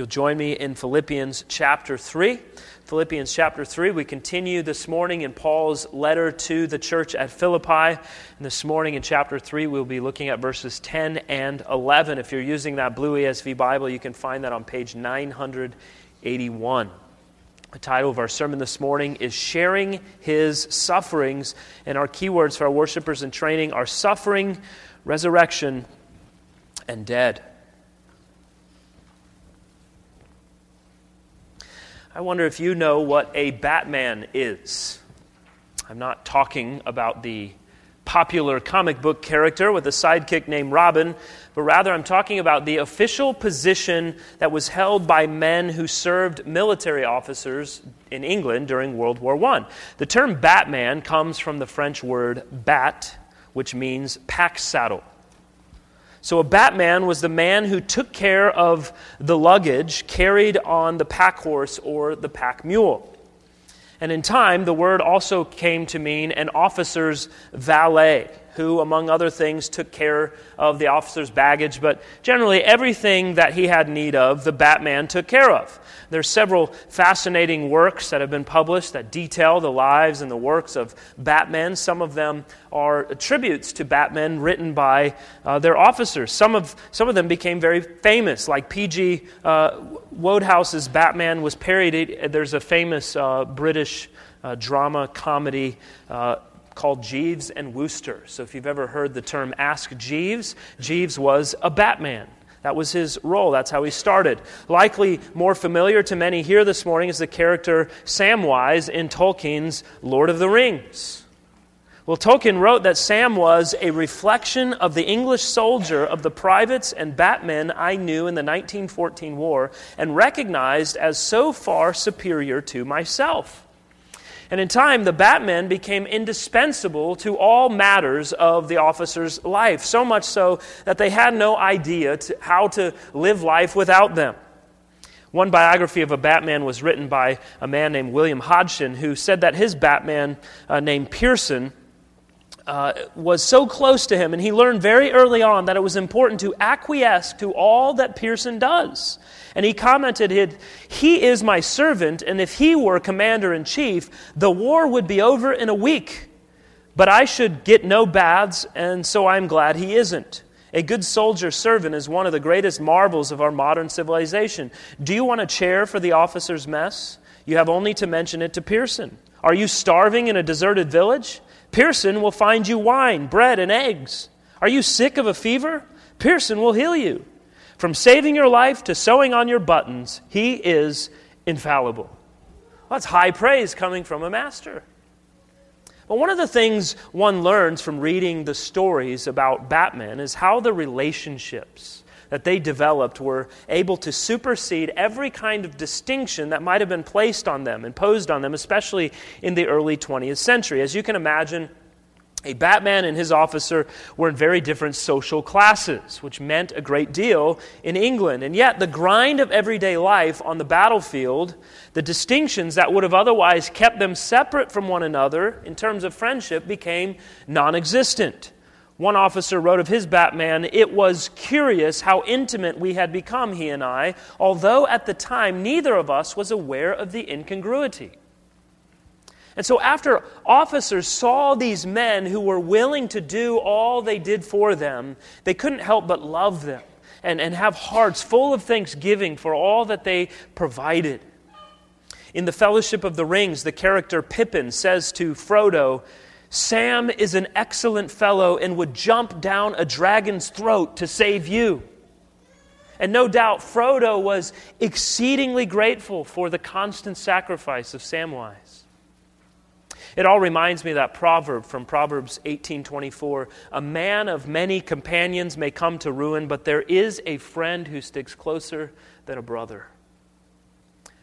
you'll join me in Philippians chapter 3. Philippians chapter 3, we continue this morning in Paul's letter to the church at Philippi. And this morning in chapter 3, we'll be looking at verses 10 and 11. If you're using that blue ESV Bible, you can find that on page 981. The title of our sermon this morning is Sharing His Sufferings. And our keywords for our worshipers in training are suffering, resurrection, and dead. I wonder if you know what a Batman is. I'm not talking about the popular comic book character with a sidekick named Robin, but rather I'm talking about the official position that was held by men who served military officers in England during World War I. The term Batman comes from the French word bat, which means pack saddle. So, a Batman was the man who took care of the luggage carried on the pack horse or the pack mule. And in time, the word also came to mean an officer's valet, who, among other things, took care of the officer's baggage, but generally everything that he had need of, the Batman took care of. There's several fascinating works that have been published that detail the lives and the works of Batman. Some of them are tributes to Batman written by uh, their officers. Some of, some of them became very famous, like P.G. Uh, Wodehouse's Batman was parodied. There's a famous uh, British uh, drama comedy uh, called Jeeves and Wooster. So if you've ever heard the term Ask Jeeves, Jeeves was a Batman. That was his role. That's how he started. Likely more familiar to many here this morning is the character Samwise in Tolkien's Lord of the Rings. Well, Tolkien wrote that Sam was a reflection of the English soldier of the privates and batmen I knew in the 1914 war and recognized as so far superior to myself. And in time, the Batmen became indispensable to all matters of the officer's life, so much so that they had no idea to how to live life without them. One biography of a Batman was written by a man named William Hodgson, who said that his Batman, uh, named Pearson, uh, was so close to him, and he learned very early on that it was important to acquiesce to all that Pearson does. And he commented, He is my servant, and if he were commander in chief, the war would be over in a week. But I should get no baths, and so I'm glad he isn't. A good soldier servant is one of the greatest marvels of our modern civilization. Do you want a chair for the officer's mess? You have only to mention it to Pearson. Are you starving in a deserted village? Pearson will find you wine, bread, and eggs. Are you sick of a fever? Pearson will heal you. From saving your life to sewing on your buttons, he is infallible. Well, that's high praise coming from a master. But one of the things one learns from reading the stories about Batman is how the relationships that they developed were able to supersede every kind of distinction that might have been placed on them, imposed on them, especially in the early 20th century. As you can imagine, a Batman and his officer were in very different social classes, which meant a great deal in England. And yet, the grind of everyday life on the battlefield, the distinctions that would have otherwise kept them separate from one another in terms of friendship, became non existent. One officer wrote of his Batman, It was curious how intimate we had become, he and I, although at the time neither of us was aware of the incongruity. And so, after officers saw these men who were willing to do all they did for them, they couldn't help but love them and, and have hearts full of thanksgiving for all that they provided. In the Fellowship of the Rings, the character Pippin says to Frodo, Sam is an excellent fellow and would jump down a dragon's throat to save you. And no doubt, Frodo was exceedingly grateful for the constant sacrifice of Samwise. It all reminds me of that proverb from Proverbs 18:24, "A man of many companions may come to ruin, but there is a friend who sticks closer than a brother."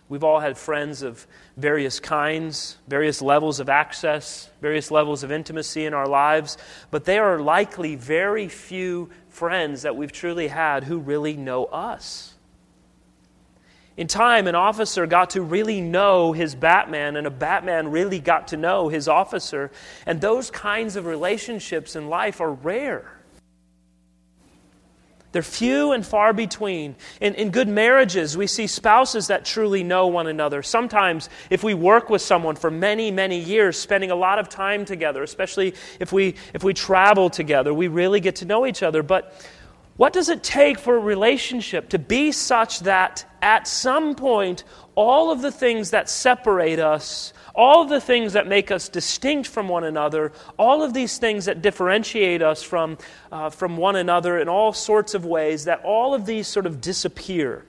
We've all had friends of various kinds, various levels of access, various levels of intimacy in our lives, but there are likely very few friends that we've truly had who really know us. In time, an officer got to really know his Batman, and a Batman really got to know his officer. And those kinds of relationships in life are rare. They're few and far between. In, in good marriages, we see spouses that truly know one another. Sometimes, if we work with someone for many, many years, spending a lot of time together, especially if we, if we travel together, we really get to know each other. But what does it take for a relationship to be such that at some point, all of the things that separate us all of the things that make us distinct from one another, all of these things that differentiate us from, uh, from one another in all sorts of ways, that all of these sort of disappear.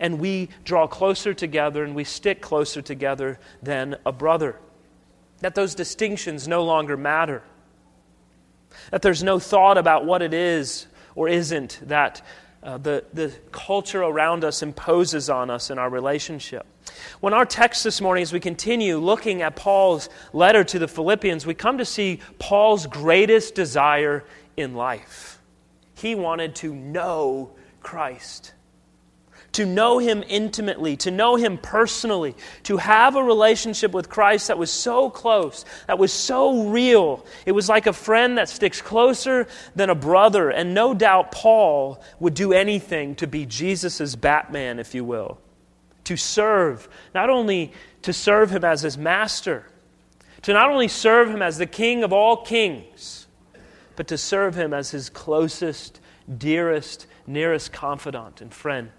And we draw closer together and we stick closer together than a brother. That those distinctions no longer matter. That there's no thought about what it is or isn't that uh, the, the culture around us imposes on us in our relationship. When our text this morning, as we continue looking at Paul's letter to the Philippians, we come to see Paul's greatest desire in life. He wanted to know Christ to know Him intimately, to know Him personally, to have a relationship with Christ that was so close, that was so real. It was like a friend that sticks closer than a brother. And no doubt Paul would do anything to be Jesus' Batman, if you will, to serve, not only to serve Him as His master, to not only serve Him as the King of all kings, but to serve Him as His closest, dearest, nearest confidant and friend.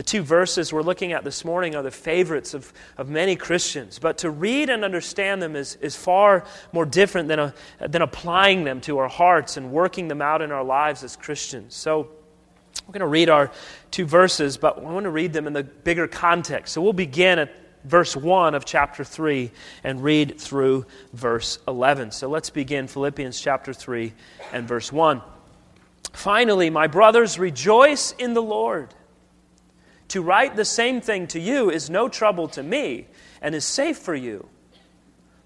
The two verses we're looking at this morning are the favorites of, of many Christians, but to read and understand them is, is far more different than, a, than applying them to our hearts and working them out in our lives as Christians. So, we're going to read our two verses, but I want to read them in the bigger context. So, we'll begin at verse 1 of chapter 3 and read through verse 11. So, let's begin Philippians chapter 3 and verse 1. Finally, my brothers, rejoice in the Lord. To write the same thing to you is no trouble to me and is safe for you.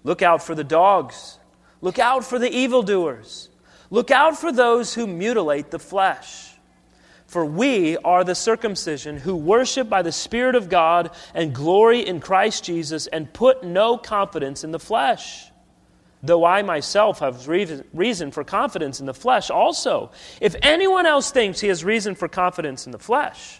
Look out for the dogs. Look out for the evildoers. Look out for those who mutilate the flesh. For we are the circumcision who worship by the Spirit of God and glory in Christ Jesus and put no confidence in the flesh. Though I myself have reason for confidence in the flesh also. If anyone else thinks he has reason for confidence in the flesh,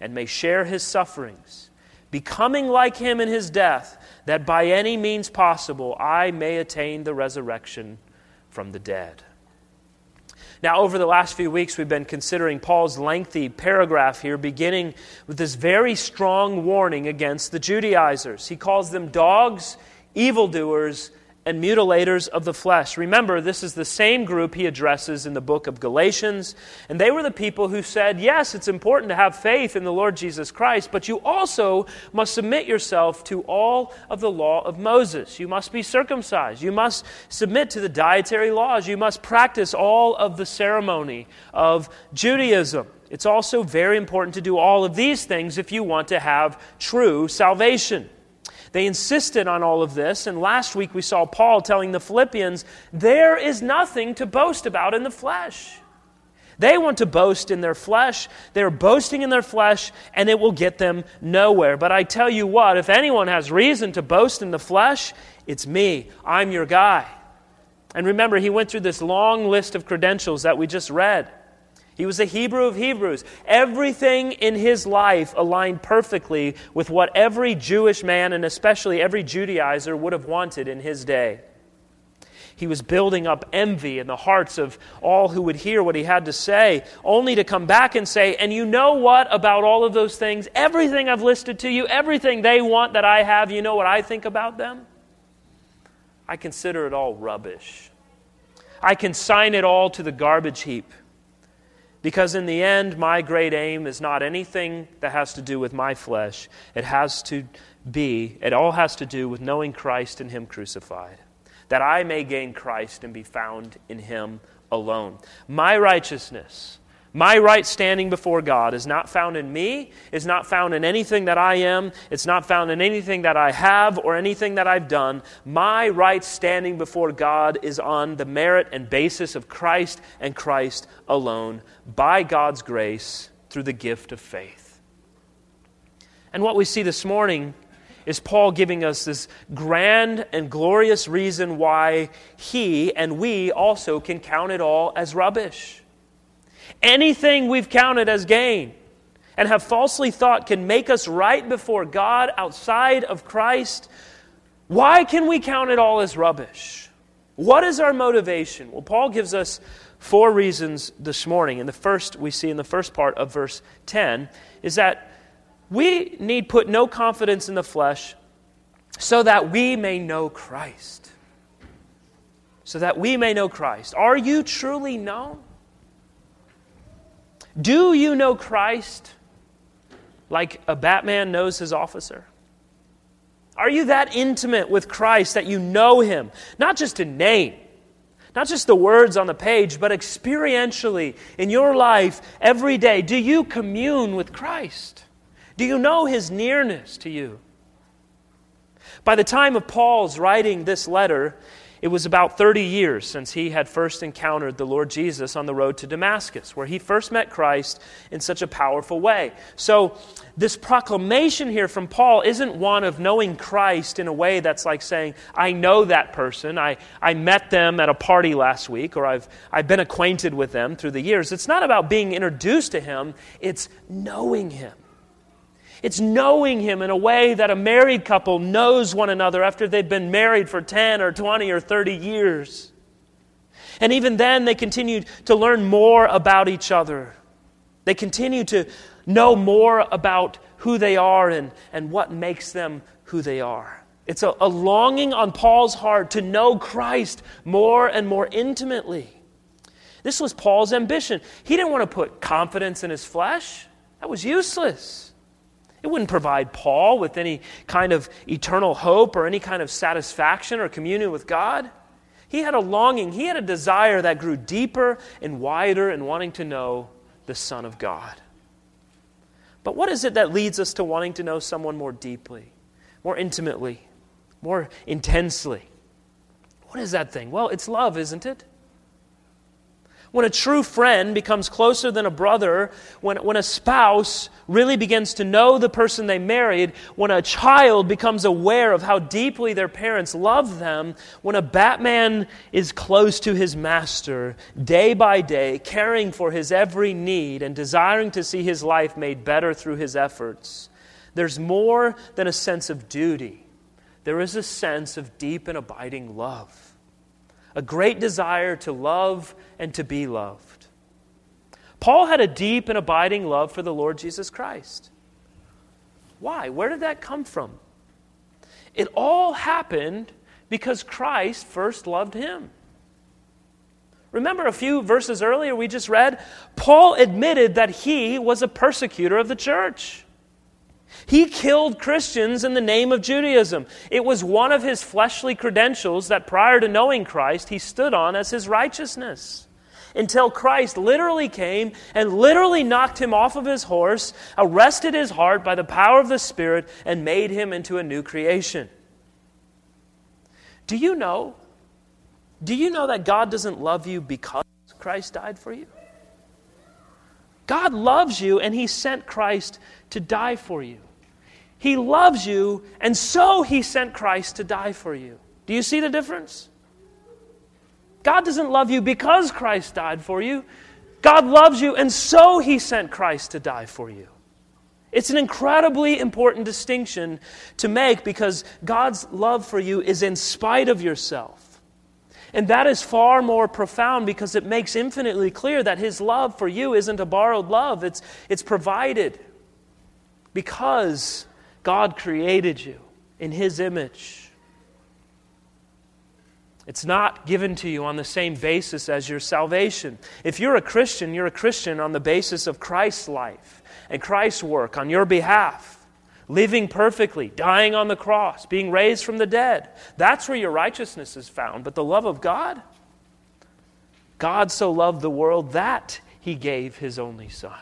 and may share his sufferings, becoming like him in his death, that by any means possible I may attain the resurrection from the dead. Now, over the last few weeks, we've been considering Paul's lengthy paragraph here, beginning with this very strong warning against the Judaizers. He calls them dogs, evildoers, and mutilators of the flesh. Remember, this is the same group he addresses in the book of Galatians. And they were the people who said, yes, it's important to have faith in the Lord Jesus Christ, but you also must submit yourself to all of the law of Moses. You must be circumcised. You must submit to the dietary laws. You must practice all of the ceremony of Judaism. It's also very important to do all of these things if you want to have true salvation. They insisted on all of this, and last week we saw Paul telling the Philippians, there is nothing to boast about in the flesh. They want to boast in their flesh. They're boasting in their flesh, and it will get them nowhere. But I tell you what, if anyone has reason to boast in the flesh, it's me. I'm your guy. And remember, he went through this long list of credentials that we just read. He was a Hebrew of Hebrews. Everything in his life aligned perfectly with what every Jewish man, and especially every Judaizer, would have wanted in his day. He was building up envy in the hearts of all who would hear what he had to say, only to come back and say, And you know what about all of those things? Everything I've listed to you, everything they want that I have, you know what I think about them? I consider it all rubbish. I consign it all to the garbage heap. Because in the end, my great aim is not anything that has to do with my flesh. It has to be, it all has to do with knowing Christ and Him crucified, that I may gain Christ and be found in Him alone. My righteousness my right standing before God is not found in me, is not found in anything that I am, it's not found in anything that I have or anything that I've done. My right standing before God is on the merit and basis of Christ and Christ alone, by God's grace through the gift of faith. And what we see this morning is Paul giving us this grand and glorious reason why he and we also can count it all as rubbish. Anything we've counted as gain and have falsely thought can make us right before God outside of Christ, why can we count it all as rubbish? What is our motivation? Well, Paul gives us four reasons this morning. And the first we see in the first part of verse 10 is that we need put no confidence in the flesh so that we may know Christ. So that we may know Christ. Are you truly known? Do you know Christ like a Batman knows his officer? Are you that intimate with Christ that you know him, not just in name, not just the words on the page, but experientially in your life every day? Do you commune with Christ? Do you know his nearness to you? By the time of Paul's writing this letter, it was about 30 years since he had first encountered the Lord Jesus on the road to Damascus, where he first met Christ in such a powerful way. So, this proclamation here from Paul isn't one of knowing Christ in a way that's like saying, I know that person, I, I met them at a party last week, or I've, I've been acquainted with them through the years. It's not about being introduced to him, it's knowing him. It's knowing Him in a way that a married couple knows one another after they've been married for 10 or 20 or 30 years. And even then, they continue to learn more about each other. They continue to know more about who they are and, and what makes them who they are. It's a, a longing on Paul's heart to know Christ more and more intimately. This was Paul's ambition. He didn't want to put confidence in his flesh, that was useless. It wouldn't provide Paul with any kind of eternal hope or any kind of satisfaction or communion with God. He had a longing, he had a desire that grew deeper and wider in wanting to know the Son of God. But what is it that leads us to wanting to know someone more deeply, more intimately, more intensely? What is that thing? Well, it's love, isn't it? When a true friend becomes closer than a brother, when, when a spouse really begins to know the person they married, when a child becomes aware of how deeply their parents love them, when a Batman is close to his master day by day, caring for his every need and desiring to see his life made better through his efforts, there's more than a sense of duty. There is a sense of deep and abiding love a great desire to love and to be loved. Paul had a deep and abiding love for the Lord Jesus Christ. Why? Where did that come from? It all happened because Christ first loved him. Remember a few verses earlier we just read? Paul admitted that he was a persecutor of the church. He killed Christians in the name of Judaism. It was one of his fleshly credentials that prior to knowing Christ, he stood on as his righteousness. Until Christ literally came and literally knocked him off of his horse, arrested his heart by the power of the Spirit, and made him into a new creation. Do you know? Do you know that God doesn't love you because Christ died for you? God loves you, and He sent Christ to die for you. He loves you, and so He sent Christ to die for you. Do you see the difference? God doesn't love you because Christ died for you. God loves you, and so He sent Christ to die for you. It's an incredibly important distinction to make because God's love for you is in spite of yourself. And that is far more profound because it makes infinitely clear that His love for you isn't a borrowed love, it's, it's provided because God created you in His image. It's not given to you on the same basis as your salvation. If you're a Christian, you're a Christian on the basis of Christ's life and Christ's work on your behalf, living perfectly, dying on the cross, being raised from the dead. That's where your righteousness is found. But the love of God, God so loved the world that he gave his only Son.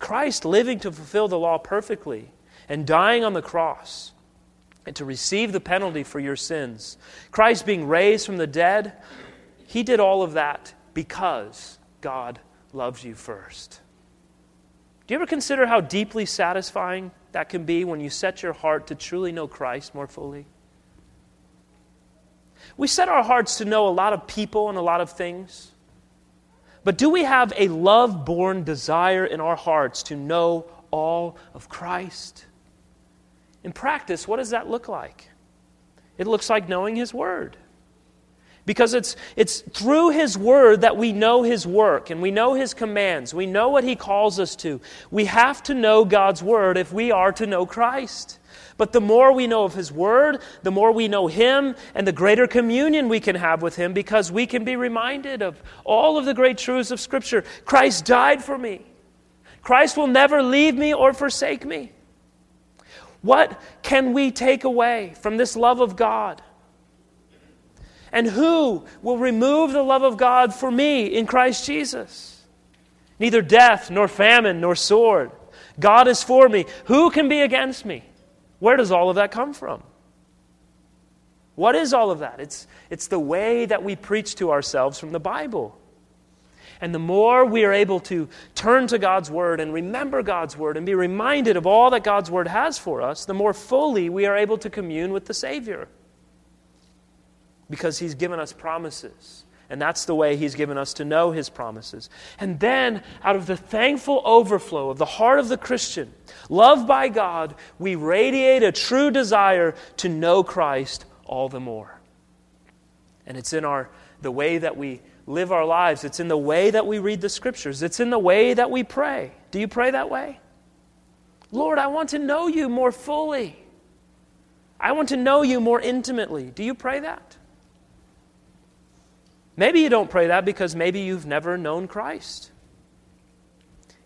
Christ living to fulfill the law perfectly and dying on the cross and to receive the penalty for your sins. Christ being raised from the dead, he did all of that because God loves you first. Do you ever consider how deeply satisfying that can be when you set your heart to truly know Christ more fully? We set our hearts to know a lot of people and a lot of things. But do we have a love born desire in our hearts to know all of Christ? In practice, what does that look like? It looks like knowing His Word. Because it's, it's through His Word that we know His work and we know His commands. We know what He calls us to. We have to know God's Word if we are to know Christ. But the more we know of His Word, the more we know Him, and the greater communion we can have with Him because we can be reminded of all of the great truths of Scripture. Christ died for me, Christ will never leave me or forsake me. What can we take away from this love of God? And who will remove the love of God for me in Christ Jesus? Neither death, nor famine, nor sword. God is for me. Who can be against me? Where does all of that come from? What is all of that? It's, it's the way that we preach to ourselves from the Bible. And the more we are able to turn to God's Word and remember God's Word and be reminded of all that God's Word has for us, the more fully we are able to commune with the Savior. Because He's given us promises. And that's the way He's given us to know His promises. And then, out of the thankful overflow of the heart of the Christian, loved by God, we radiate a true desire to know Christ all the more. And it's in our the way that we live our lives. It's in the way that we read the scriptures, it's in the way that we pray. Do you pray that way? Lord, I want to know you more fully. I want to know you more intimately. Do you pray that? Maybe you don't pray that because maybe you've never known Christ.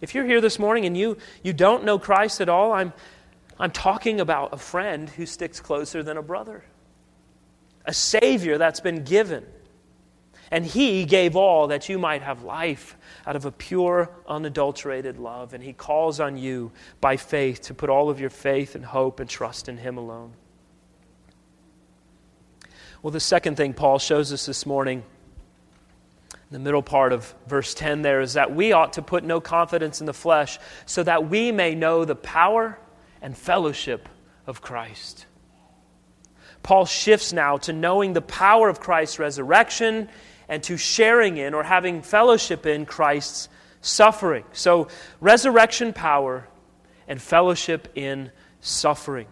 If you're here this morning and you, you don't know Christ at all, I'm, I'm talking about a friend who sticks closer than a brother, a Savior that's been given and he gave all that you might have life out of a pure, unadulterated love. And he calls on you by faith to put all of your faith and hope and trust in him alone. Well, the second thing Paul shows us this morning, in the middle part of verse 10 there, is that we ought to put no confidence in the flesh so that we may know the power and fellowship of Christ. Paul shifts now to knowing the power of Christ's resurrection and to sharing in or having fellowship in Christ's suffering. So, resurrection power and fellowship in suffering.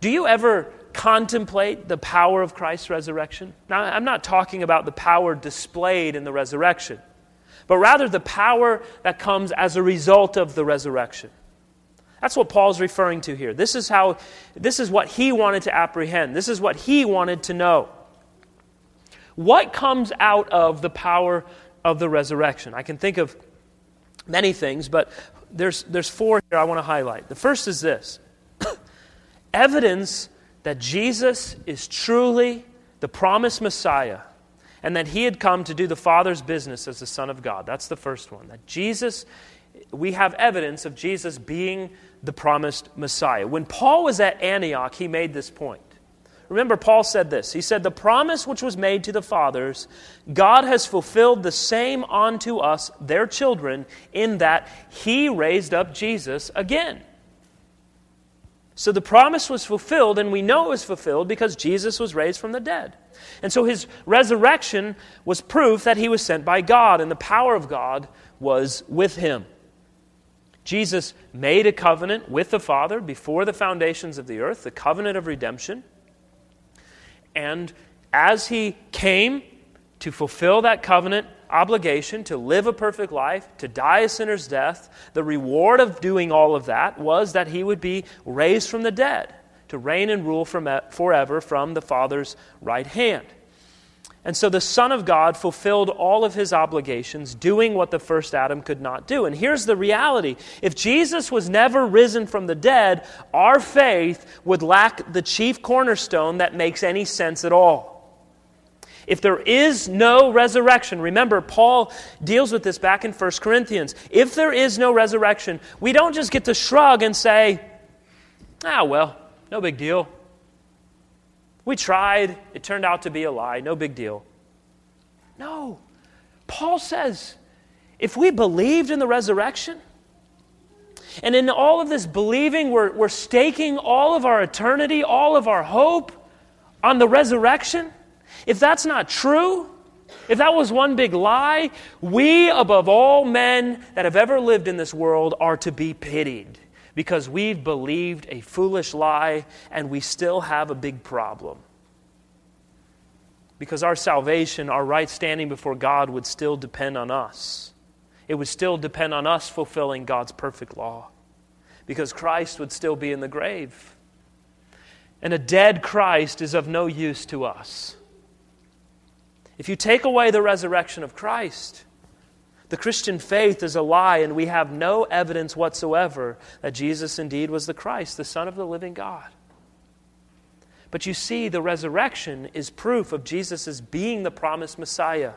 Do you ever contemplate the power of Christ's resurrection? Now, I'm not talking about the power displayed in the resurrection, but rather the power that comes as a result of the resurrection. That's what Paul's referring to here. This is how this is what he wanted to apprehend. This is what he wanted to know. What comes out of the power of the resurrection? I can think of many things, but there's, there's four here I want to highlight. The first is this evidence that Jesus is truly the promised Messiah and that he had come to do the Father's business as the Son of God. That's the first one. That Jesus, we have evidence of Jesus being the promised Messiah. When Paul was at Antioch, he made this point. Remember, Paul said this. He said, The promise which was made to the fathers, God has fulfilled the same unto us, their children, in that he raised up Jesus again. So the promise was fulfilled, and we know it was fulfilled because Jesus was raised from the dead. And so his resurrection was proof that he was sent by God, and the power of God was with him. Jesus made a covenant with the Father before the foundations of the earth, the covenant of redemption. And as he came to fulfill that covenant obligation to live a perfect life, to die a sinner's death, the reward of doing all of that was that he would be raised from the dead. to reign and rule from forever from the Father's right hand. And so the Son of God fulfilled all of his obligations, doing what the first Adam could not do. And here's the reality if Jesus was never risen from the dead, our faith would lack the chief cornerstone that makes any sense at all. If there is no resurrection, remember, Paul deals with this back in 1 Corinthians. If there is no resurrection, we don't just get to shrug and say, ah, well, no big deal. We tried, it turned out to be a lie, no big deal. No. Paul says, if we believed in the resurrection, and in all of this believing, we're, we're staking all of our eternity, all of our hope on the resurrection. If that's not true, if that was one big lie, we, above all men that have ever lived in this world, are to be pitied because we've believed a foolish lie and we still have a big problem. Because our salvation, our right standing before God, would still depend on us. It would still depend on us fulfilling God's perfect law. Because Christ would still be in the grave. And a dead Christ is of no use to us. If you take away the resurrection of Christ, the Christian faith is a lie, and we have no evidence whatsoever that Jesus indeed was the Christ, the Son of the living God. But you see, the resurrection is proof of Jesus' being the promised Messiah.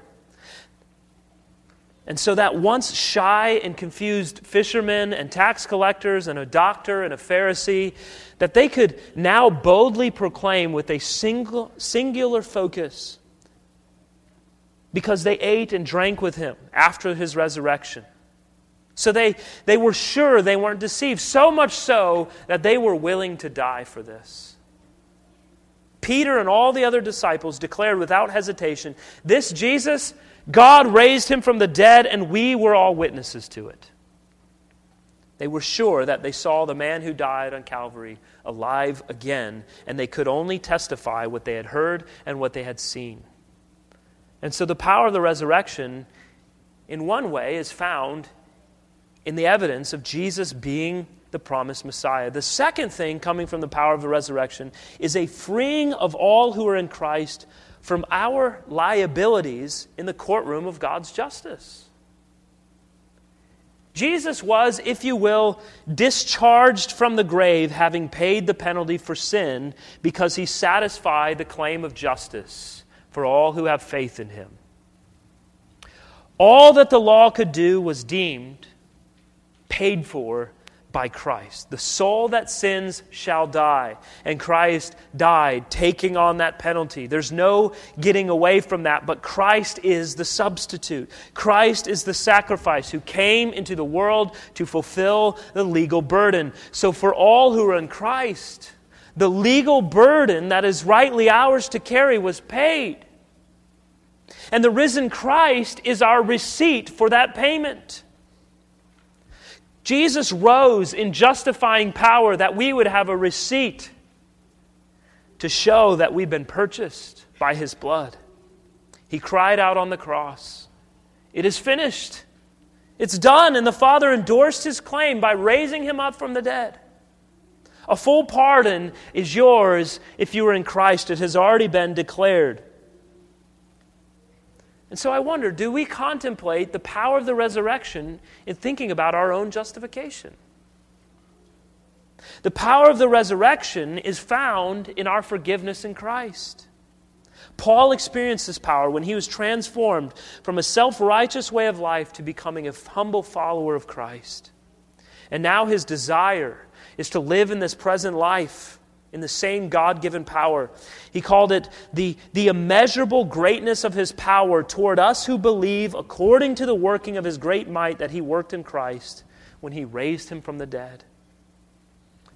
And so that once shy and confused fishermen and tax collectors and a doctor and a Pharisee, that they could now boldly proclaim with a single, singular focus because they ate and drank with him after his resurrection. So they, they were sure they weren't deceived, so much so that they were willing to die for this. Peter and all the other disciples declared without hesitation this Jesus, God raised him from the dead, and we were all witnesses to it. They were sure that they saw the man who died on Calvary alive again, and they could only testify what they had heard and what they had seen. And so the power of the resurrection, in one way, is found in the evidence of Jesus being the promised Messiah. The second thing coming from the power of the resurrection is a freeing of all who are in Christ from our liabilities in the courtroom of God's justice. Jesus was, if you will, discharged from the grave, having paid the penalty for sin because he satisfied the claim of justice for all who have faith in him. All that the law could do was deemed, paid for by Christ. The soul that sins shall die. And Christ died, taking on that penalty. There's no getting away from that, but Christ is the substitute. Christ is the sacrifice who came into the world to fulfill the legal burden. So, for all who are in Christ, the legal burden that is rightly ours to carry was paid. And the risen Christ is our receipt for that payment. Jesus rose in justifying power that we would have a receipt to show that we've been purchased by his blood. He cried out on the cross, It is finished. It's done. And the Father endorsed his claim by raising him up from the dead. A full pardon is yours if you are in Christ. It has already been declared. And so I wonder do we contemplate the power of the resurrection in thinking about our own justification? The power of the resurrection is found in our forgiveness in Christ. Paul experienced this power when he was transformed from a self righteous way of life to becoming a humble follower of Christ. And now his desire is to live in this present life in the same God given power. He called it the, the immeasurable greatness of his power toward us who believe according to the working of his great might that he worked in Christ when he raised him from the dead.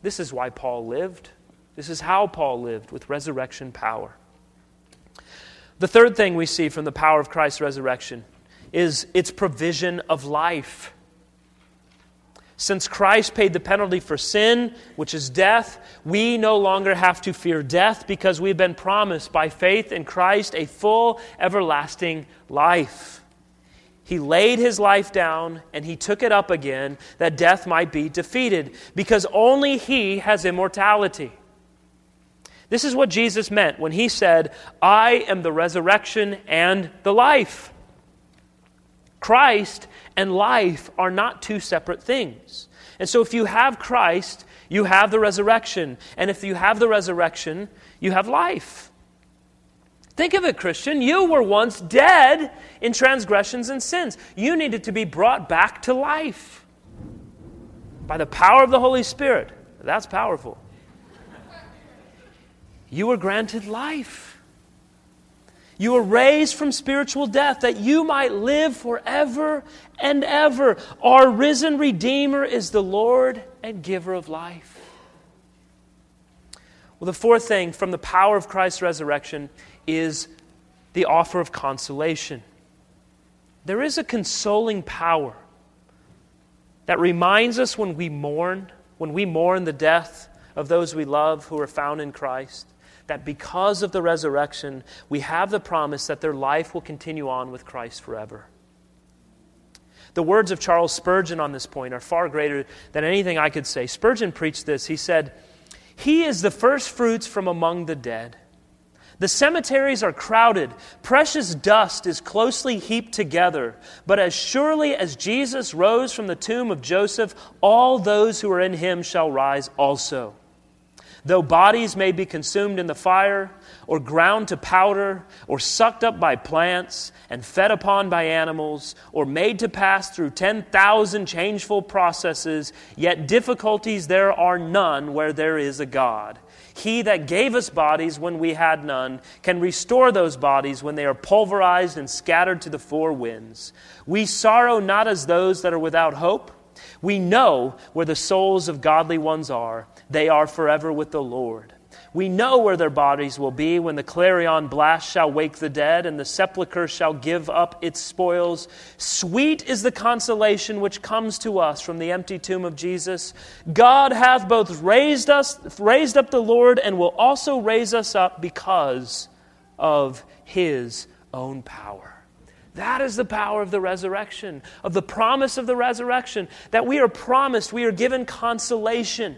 This is why Paul lived. This is how Paul lived with resurrection power. The third thing we see from the power of Christ's resurrection is its provision of life. Since Christ paid the penalty for sin, which is death, we no longer have to fear death because we've been promised by faith in Christ a full, everlasting life. He laid his life down and he took it up again that death might be defeated because only he has immortality. This is what Jesus meant when he said, I am the resurrection and the life. Christ and life are not two separate things. And so if you have Christ, you have the resurrection. And if you have the resurrection, you have life. Think of it, Christian. You were once dead in transgressions and sins. You needed to be brought back to life by the power of the Holy Spirit. That's powerful you were granted life. You were raised from spiritual death that you might live forever and ever. Our risen Redeemer is the Lord and giver of life. Well, the fourth thing from the power of Christ's resurrection is the offer of consolation. There is a consoling power that reminds us when we mourn, when we mourn the death of those we love who are found in Christ, that because of the resurrection, we have the promise that their life will continue on with Christ forever. The words of Charles Spurgeon on this point are far greater than anything I could say. Spurgeon preached this. He said, He is the first fruits from among the dead. The cemeteries are crowded. Precious dust is closely heaped together. But as surely as Jesus rose from the tomb of Joseph, all those who are in him shall rise also. Though bodies may be consumed in the fire, or ground to powder, or sucked up by plants, and fed upon by animals, or made to pass through 10,000 changeful processes, yet difficulties there are none where there is a God. He that gave us bodies when we had none can restore those bodies when they are pulverized and scattered to the four winds. We sorrow not as those that are without hope. We know where the souls of godly ones are they are forever with the Lord. We know where their bodies will be when the clarion blast shall wake the dead and the sepulchre shall give up its spoils. Sweet is the consolation which comes to us from the empty tomb of Jesus. God hath both raised us, raised up the Lord, and will also raise us up because of his own power. That is the power of the resurrection, of the promise of the resurrection, that we are promised, we are given consolation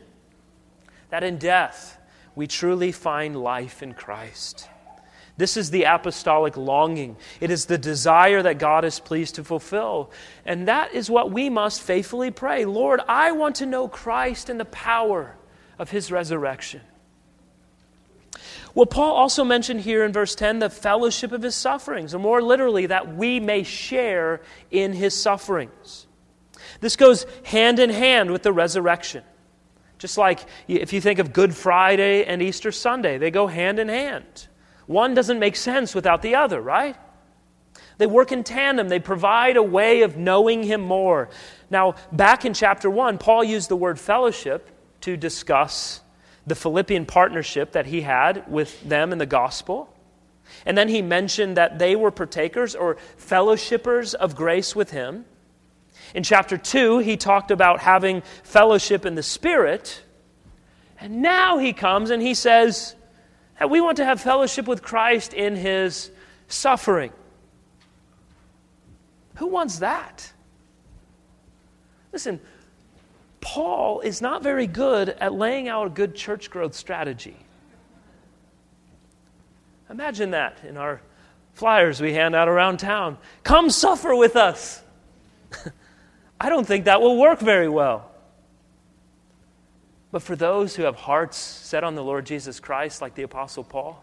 that in death we truly find life in Christ. This is the apostolic longing. It is the desire that God is pleased to fulfill. And that is what we must faithfully pray Lord, I want to know Christ and the power of his resurrection. Well, Paul also mentioned here in verse 10 the fellowship of his sufferings, or more literally, that we may share in his sufferings. This goes hand in hand with the resurrection. Just like if you think of Good Friday and Easter Sunday, they go hand in hand. One doesn't make sense without the other, right? They work in tandem. They provide a way of knowing Him more. Now, back in chapter 1, Paul used the word fellowship to discuss the Philippian partnership that he had with them in the gospel. And then he mentioned that they were partakers or fellowshippers of grace with him. In chapter 2, he talked about having fellowship in the Spirit. And now he comes and he says that we want to have fellowship with Christ in his suffering. Who wants that? Listen, Paul is not very good at laying out a good church growth strategy. Imagine that in our flyers we hand out around town. Come suffer with us. I don't think that will work very well. But for those who have hearts set on the Lord Jesus Christ, like the Apostle Paul,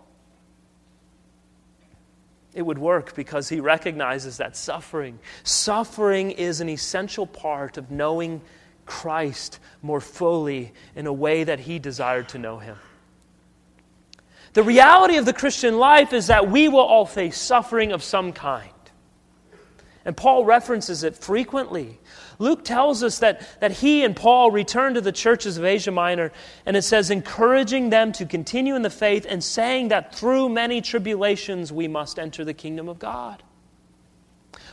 it would work because he recognizes that suffering. Suffering is an essential part of knowing Christ more fully in a way that he desired to know him. The reality of the Christian life is that we will all face suffering of some kind. And Paul references it frequently. Luke tells us that, that he and Paul returned to the churches of Asia Minor, and it says, encouraging them to continue in the faith and saying that through many tribulations we must enter the kingdom of God.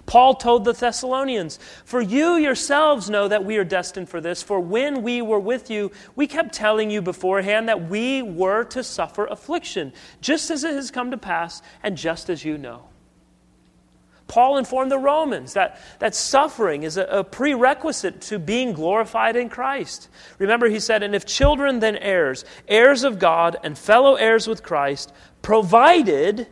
Paul told the Thessalonians, For you yourselves know that we are destined for this, for when we were with you, we kept telling you beforehand that we were to suffer affliction, just as it has come to pass, and just as you know. Paul informed the Romans that, that suffering is a, a, prerequisite to being glorified in Christ. Remember, he said, And if children, then heirs, heirs of God and fellow heirs with Christ, provided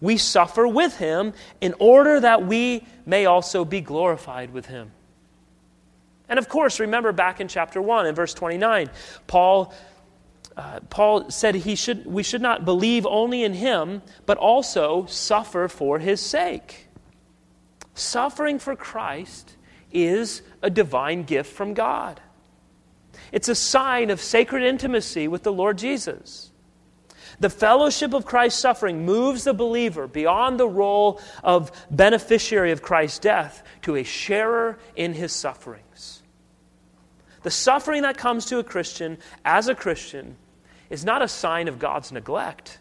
we suffer with him in order that we may also be glorified with him. And of course, remember back in chapter 1 in verse 29, Paul uh, Paul said he should, we should not believe only in him, but also suffer for his sake. Suffering for Christ is a divine gift from God. It's a sign of sacred intimacy with the Lord Jesus. The fellowship of Christ's suffering moves the believer beyond the role of beneficiary of Christ's death to a sharer in his sufferings. The suffering that comes to a Christian as a Christian is not a sign of God's neglect.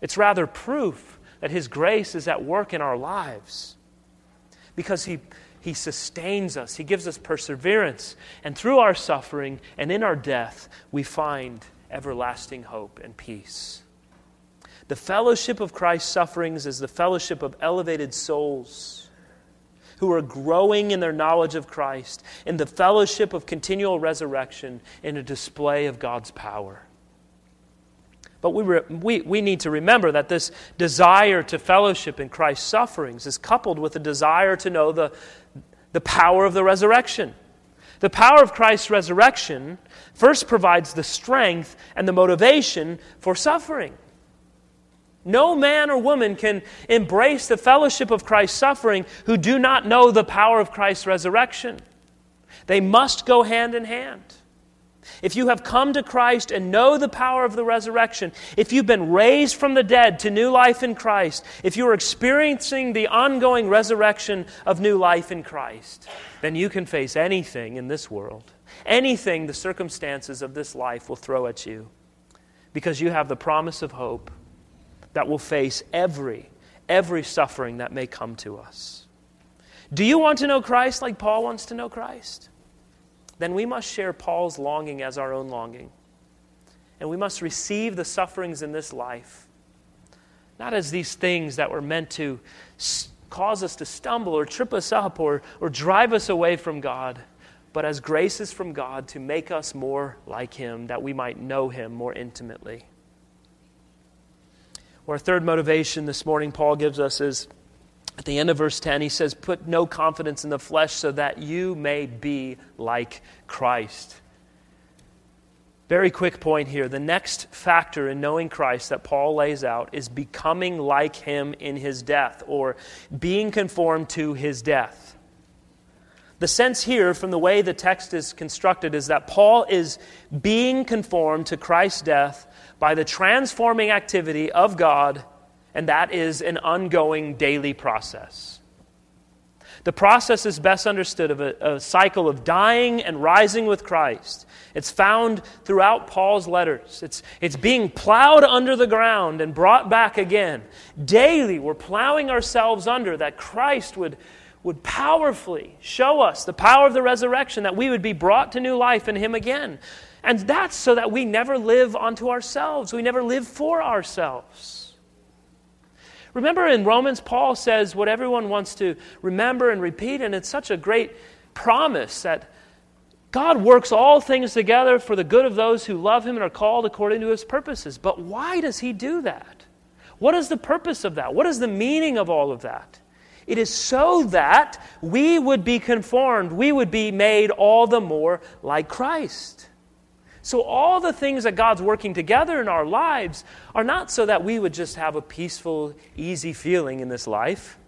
It's rather proof that His grace is at work in our lives because He, he sustains us, He gives us perseverance, and through our suffering and in our death, we find everlasting hope and peace. The fellowship of Christ's sufferings is the fellowship of elevated souls who are growing in their knowledge of Christ, in the fellowship of continual resurrection, in a display of God's power. But we, re- we, we need to remember that this desire to fellowship in Christ's sufferings is coupled with a desire to know the, the power of the resurrection. The power of Christ's resurrection first provides the strength and the motivation for suffering. No man or woman can embrace the fellowship of Christ's suffering who do not know the power of Christ's resurrection. They must go hand in hand. If you have come to Christ and know the power of the resurrection, if you've been raised from the dead to new life in Christ, if you are experiencing the ongoing resurrection of new life in Christ, then you can face anything in this world, anything the circumstances of this life will throw at you, because you have the promise of hope that will face every, every suffering that may come to us. Do you want to know Christ like Paul wants to know Christ? Then we must share Paul's longing as our own longing. And we must receive the sufferings in this life, not as these things that were meant to cause us to stumble or trip us up or, or drive us away from God, but as graces from God to make us more like Him, that we might know Him more intimately. Our third motivation this morning, Paul gives us is at the end of verse 10, he says, Put no confidence in the flesh so that you may be like Christ. Very quick point here. The next factor in knowing Christ that Paul lays out is becoming like him in his death, or being conformed to his death. The sense here, from the way the text is constructed, is that Paul is being conformed to Christ's death by the transforming activity of God, and that is an ongoing daily process. The process is best understood of a, a, cycle of dying and rising with Christ. It's found throughout Paul's letters. It's, it's being plowed under the ground and brought back again. Daily, we're plowing ourselves under that Christ would, would powerfully show us the power of the resurrection, that we would be brought to new life in Him again. And that's so that we never live unto ourselves. We never live for ourselves. Remember in Romans, Paul says what everyone wants to remember and repeat, and it's such a great promise that God works all things together for the good of those who love Him and are called according to His purposes. But why does He do that? What is the purpose of that? What is the meaning of all of that? It is so that we would be conformed, we would be made all the more like Christ. So, all the things that God's working together in our lives are not so that we would just have a peaceful, easy feeling in this life.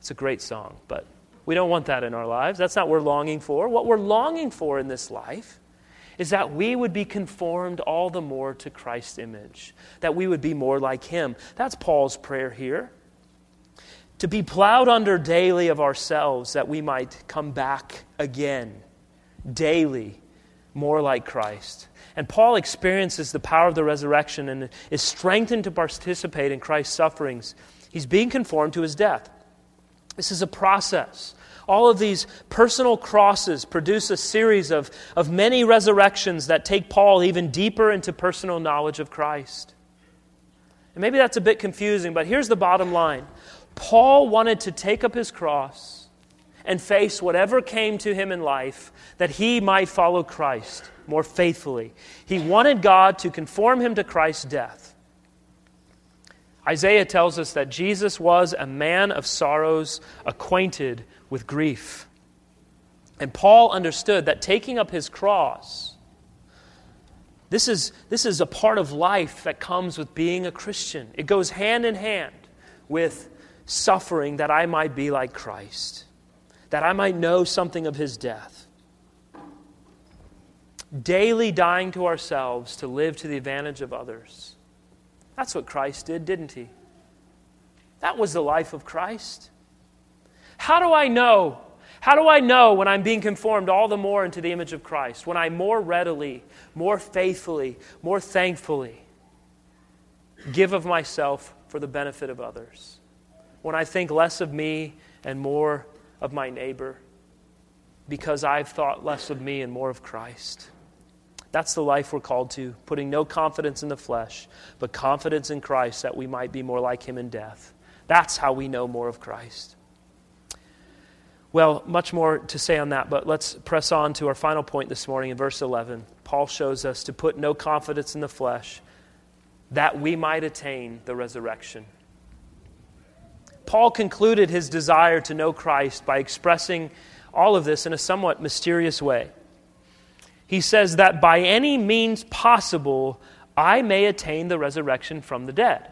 It's a great song, but we don't want that in our lives. That's not what we're longing for. What we're longing for in this life is that we would be conformed all the more to Christ's image, that we would be more like Him. That's Paul's prayer here. To be plowed under daily of ourselves, that we might come back again daily more like Christ. And Paul experiences the power of the resurrection and is strengthened to participate in Christ's sufferings. He's being conformed to his death. This is a process. All of these personal crosses produce a series of, of many resurrections that take Paul even deeper into personal knowledge of Christ. And maybe that's a bit confusing, but here's the bottom line Paul wanted to take up his cross and face whatever came to him in life that he might follow Christ more faithfully. He wanted God to conform him to Christ's death. Isaiah tells us that Jesus was a man of sorrows, acquainted with grief. And Paul understood that taking up his cross, this is, this is a part of life that comes with being a Christian. It goes hand in hand with suffering that I might be like Christ, that I might know something of his death. Daily dying to ourselves to live to the advantage of others. That's what Christ did, didn't he? That was the life of Christ. How do I know? How do I know when I'm being conformed all the more into the image of Christ? When I more readily, more faithfully, more thankfully give of myself for the benefit of others when I think less of me and more of my neighbor because I've thought less of me and more of Christ. That's the life we're called to, putting no confidence in the flesh, but confidence in Christ that we might be more like him in death. That's how we know more of Christ. Well, much more to say on that, but let's press on to our final point this morning in verse 11. Paul shows us to put no confidence in the flesh that we might attain the resurrection. Paul concluded his desire to know Christ by expressing all of this in a somewhat mysterious way. He says that by any means possible, I may attain the resurrection from the dead.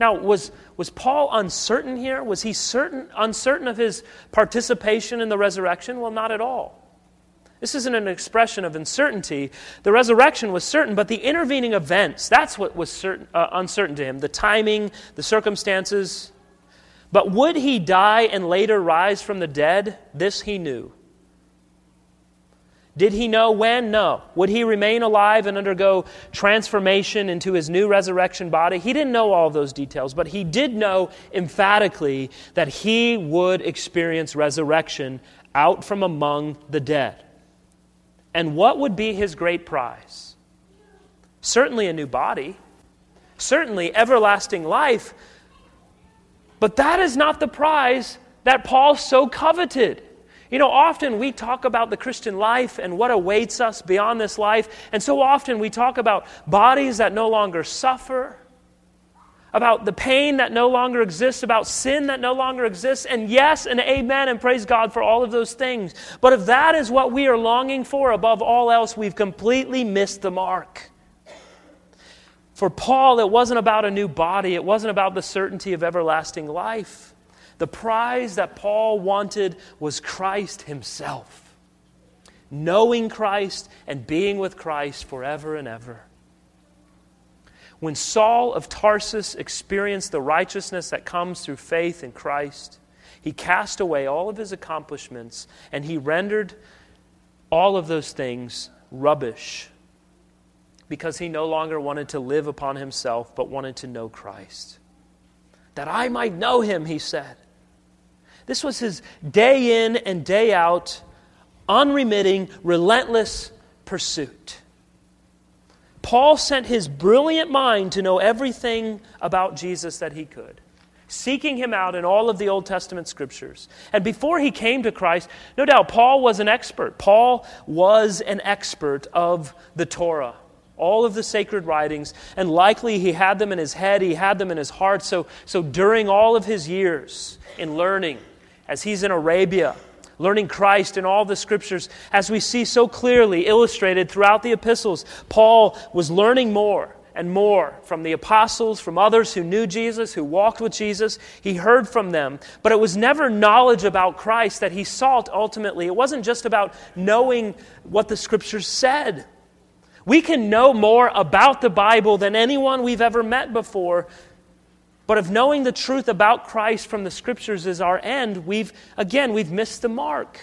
Now, was, was Paul uncertain here? Was he certain, uncertain of his participation in the resurrection? Well, not at all. This isn't an expression of uncertainty. The resurrection was certain, but the intervening events, that's what was certain, uh, uncertain to him the timing, the circumstances. But would he die and later rise from the dead? This he knew. Did he know when? No. Would he remain alive and undergo transformation into his new resurrection body? He didn't know all those details, but he did know emphatically that he would experience resurrection out from among the dead. And what would be his great prize? Certainly a new body, certainly everlasting life, but that is not the prize that Paul so coveted. You know, often we talk about the Christian life and what awaits us beyond this life, and so often we talk about bodies that no longer suffer, about the pain that no longer exists, about sin that no longer exists. And yes, and amen, and praise God for all of those things. But if that is what we are longing for above all else, we've completely missed the mark. For Paul, it wasn't about a new body, it wasn't about the certainty of everlasting life. The prize that Paul wanted was Christ himself. Knowing Christ and being with Christ forever and ever. When Saul of Tarsus experienced the righteousness that comes through faith in Christ, he cast away all of his accomplishments and he rendered all of those things rubbish because he no longer wanted to live upon himself but wanted to know Christ. That I might know him, he said. This was his day in and day out, unremitting, relentless pursuit. Paul sent his brilliant mind to know everything about Jesus that he could, seeking him out in all of the Old Testament scriptures. And before he came to Christ, no doubt Paul was an expert. Paul was an expert of the Torah, all of the sacred writings, and likely he had them in his head, he had them in his heart. So, so during all of his years in learning, as he's in Arabia, learning Christ in all the scriptures, as we see so clearly illustrated throughout the epistles. Paul was learning more and more from the apostles, from others who knew Jesus, who walked with Jesus. He heard from them. But it was never knowledge about Christ that he sought ultimately. It wasn't just about knowing what the scriptures said. We can know more about the Bible than anyone we've ever met before but if knowing the truth about Christ from the scriptures is our end, we've, again, we've missed the mark.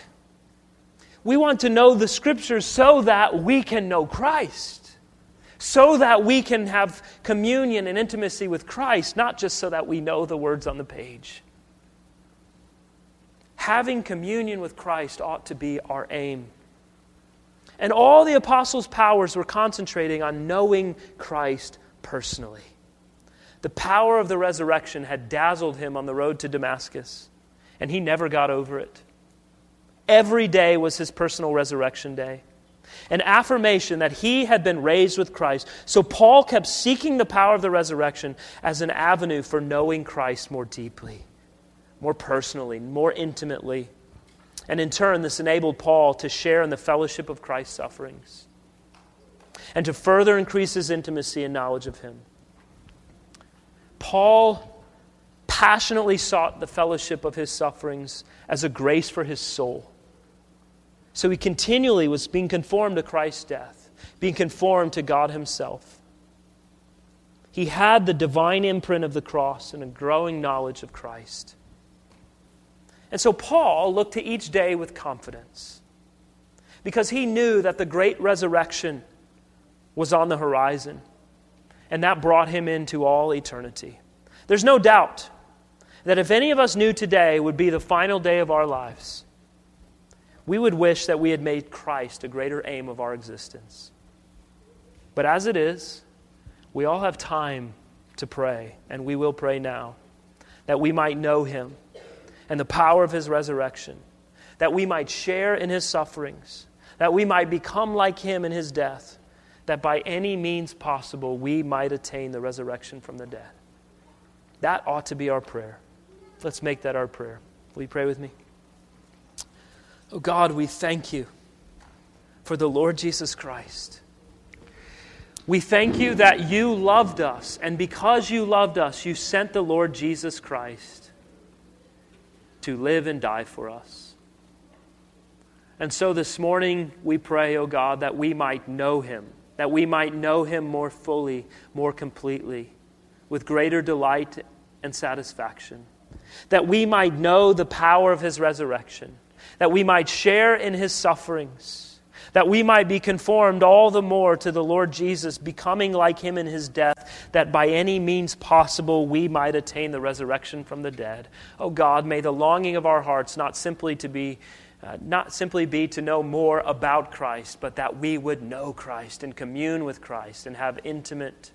We want to know the scriptures so that we can know Christ, so that we can have communion and intimacy with Christ, not just so that we know the words on the page. Having communion with Christ ought to be our aim. And all the apostles' powers were concentrating on knowing Christ personally. The power of the resurrection had dazzled him on the road to Damascus, and he never got over it. Every day was his personal resurrection day, an affirmation that he had been raised with Christ. So Paul kept seeking the power of the resurrection as an avenue for knowing Christ more deeply, more personally, more intimately. And in turn, this enabled Paul to share in the fellowship of Christ's sufferings and to further increase his intimacy and knowledge of him. Paul passionately sought the fellowship of his sufferings as a grace for his soul. So he continually was being conformed to Christ's death, being conformed to God himself. He had the divine imprint of the cross and a growing knowledge of Christ. And so Paul looked to each day with confidence because he knew that the great resurrection was on the horizon, and that brought him into all eternity. There's no doubt that if any of us knew today would be the final day of our lives, we would wish that we had made Christ a greater aim of our existence. But as it is, we all have time to pray, and we will pray now, that we might know him and the power of his resurrection, that we might share in his sufferings, that we might become like him in his death, that by any means possible we might attain the resurrection from the dead. That ought to be our prayer. Let's make that our prayer. Will you pray with me? Oh God, we thank you for the Lord Jesus Christ. We thank you that you loved us, and because you loved us, you sent the Lord Jesus Christ to live and die for us. And so this morning we pray, O oh God, that we might know him, that we might know him more fully, more completely, with greater delight and satisfaction, that we might know the power of his resurrection, that we might share in his sufferings. That we might be conformed all the more to the Lord Jesus, becoming like him in his death, that by any means possible we might attain the resurrection from the dead. Oh God, may the longing of our hearts not simply to be uh, not simply be to know more about Christ, but that we would know Christ and commune with Christ and have intimate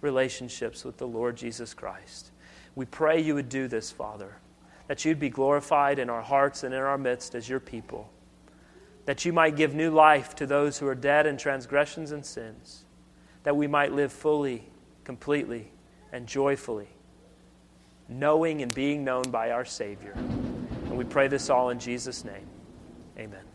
relationships with the Lord Jesus Christ. We pray you would do this, Father, that you'd be glorified in our hearts and in our midst as your people that you might give new life to those who are dead in transgressions and sins, that we might live fully, completely, and joyfully, knowing and being known by our Savior. And we pray this all in Jesus' name. Amen.